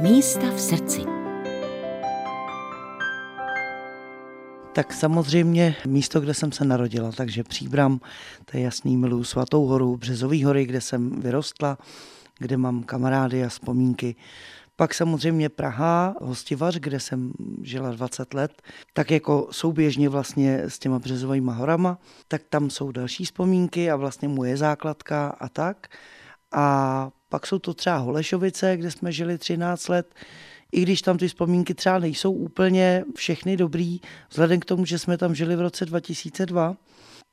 Místa v srdci. Tak samozřejmě místo, kde jsem se narodila, takže Příbram, to je jasný, miluju Svatou horu, Březový hory, kde jsem vyrostla, kde mám kamarády a vzpomínky. Pak samozřejmě Praha, Hostivař, kde jsem žila 20 let, tak jako souběžně vlastně s těma březovými horama, tak tam jsou další vzpomínky a vlastně moje základka a tak. A pak jsou to třeba Holešovice, kde jsme žili 13 let, i když tam ty vzpomínky třeba nejsou úplně všechny dobrý, vzhledem k tomu, že jsme tam žili v roce 2002,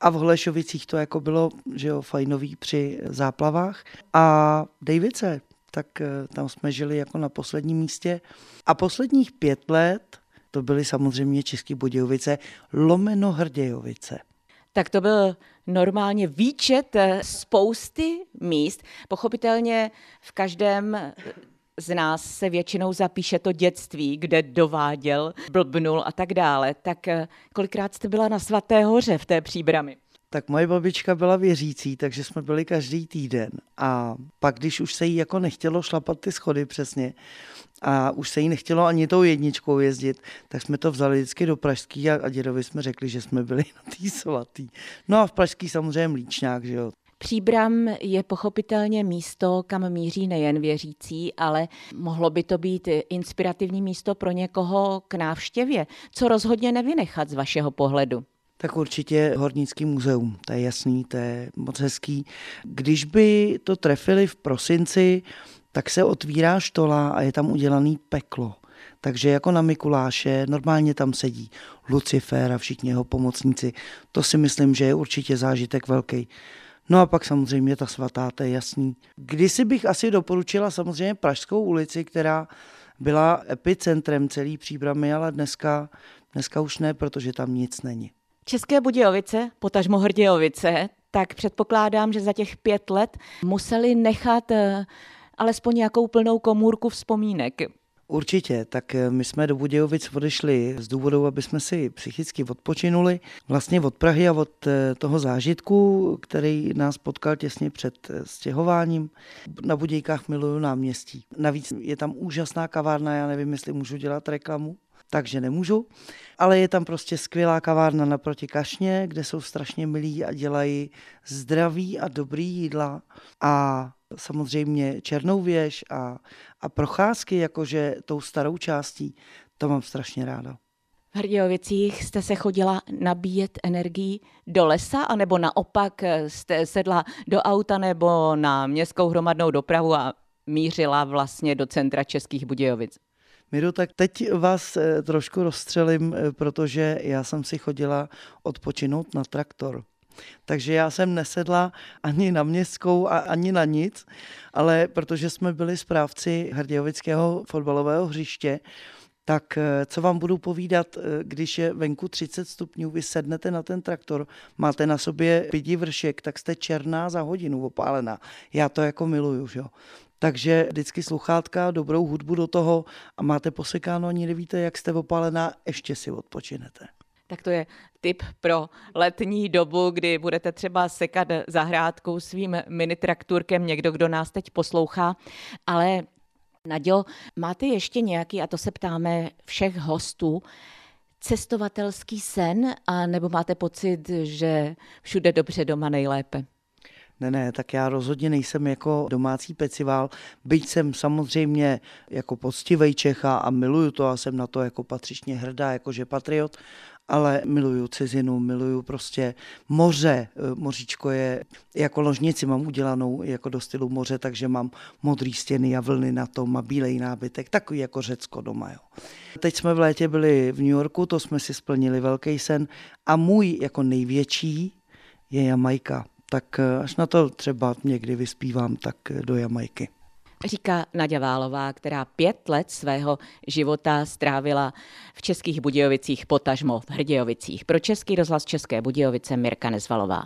a v Holešovicích to jako bylo, že jo, fajnový při záplavách. A Dejvice, tak eh, tam jsme žili jako na posledním místě. A posledních pět let to byly samozřejmě České Budějovice, lomeno Hrdějovice. Tak to byl normálně výčet eh, spousty míst. Pochopitelně v každém z nás se většinou zapíše to dětství, kde dováděl, blbnul a tak dále. Tak eh, kolikrát jste byla na Svaté hoře v té příbrami? Tak moje babička byla věřící, takže jsme byli každý týden. A pak, když už se jí jako nechtělo šlapat ty schody přesně, a už se jí nechtělo ani tou jedničkou jezdit, tak jsme to vzali vždycky do Pražský a, a dědovi jsme řekli, že jsme byli na tý svatý. No a v Pražský samozřejmě mlíčňák, že jo. Příbram je pochopitelně místo, kam míří nejen věřící, ale mohlo by to být inspirativní místo pro někoho k návštěvě. Co rozhodně nevynechat z vašeho pohledu? Tak určitě Hornický muzeum, to je jasný, to je moc hezký. Když by to trefili v prosinci, tak se otvírá štola a je tam udělaný peklo. Takže jako na Mikuláše normálně tam sedí Lucifer a všichni jeho pomocníci. To si myslím, že je určitě zážitek velký. No a pak samozřejmě ta svatá, to je jasný. Kdysi bych asi doporučila samozřejmě Pražskou ulici, která byla epicentrem celý příbramy, ale dneska, dneska už ne, protože tam nic není. České Budějovice, potažmo Hrdějovice, tak předpokládám, že za těch pět let museli nechat eh, alespoň nějakou plnou komůrku vzpomínek. Určitě, tak eh, my jsme do Budějovic odešli z důvodu, aby jsme si psychicky odpočinuli. Vlastně od Prahy a od eh, toho zážitku, který nás potkal těsně před stěhováním. Na Budějkách miluju náměstí. Navíc je tam úžasná kavárna, já nevím, jestli můžu dělat reklamu takže nemůžu. Ale je tam prostě skvělá kavárna naproti Kašně, kde jsou strašně milí a dělají zdraví a dobrý jídla. A samozřejmě Černou věž a, a procházky, jakože tou starou částí, to mám strašně ráda. V Hrdějovicích jste se chodila nabíjet energii do lesa, anebo naopak jste sedla do auta nebo na městskou hromadnou dopravu a mířila vlastně do centra Českých Budějovic? Miru, tak teď vás eh, trošku rozstřelím, eh, protože já jsem si chodila odpočinout na traktor. Takže já jsem nesedla ani na městskou a ani na nic, ale protože jsme byli správci Hrdějovického fotbalového hřiště, tak eh, co vám budu povídat, když je venku 30 stupňů, vy sednete na ten traktor, máte na sobě pidi vršek, tak jste černá za hodinu opálená. Já to jako miluju, že jo. Takže vždycky sluchátka, dobrou hudbu do toho a máte posekáno, ani nevíte, jak jste opálená, ještě si odpočinete. Tak to je tip pro letní dobu, kdy budete třeba sekat zahrádkou svým mini trakturkem někdo, kdo nás teď poslouchá. Ale Nadělo, máte ještě nějaký, a to se ptáme všech hostů, cestovatelský sen, a nebo máte pocit, že všude dobře doma nejlépe? Ne, ne, tak já rozhodně nejsem jako domácí pecivál, byť jsem samozřejmě jako poctivý Čecha a miluju to a jsem na to jako patřičně hrdá, jakože patriot, ale miluju cizinu, miluju prostě moře. Moříčko je, jako ložnici mám udělanou jako do stylu moře, takže mám modrý stěny a vlny na tom a bílej nábytek, takový jako Řecko doma. Jo. Teď jsme v létě byli v New Yorku, to jsme si splnili velký sen a můj jako největší je Jamaika tak eh, až na to třeba někdy vyspívám, tak eh, do Jamajky. Říká Nadia Válová, která pět let svého života strávila v Českých Budějovicích, potažmo v Hrdějovicích. Pro Český rozhlas České Budějovice Mirka Nezvalová.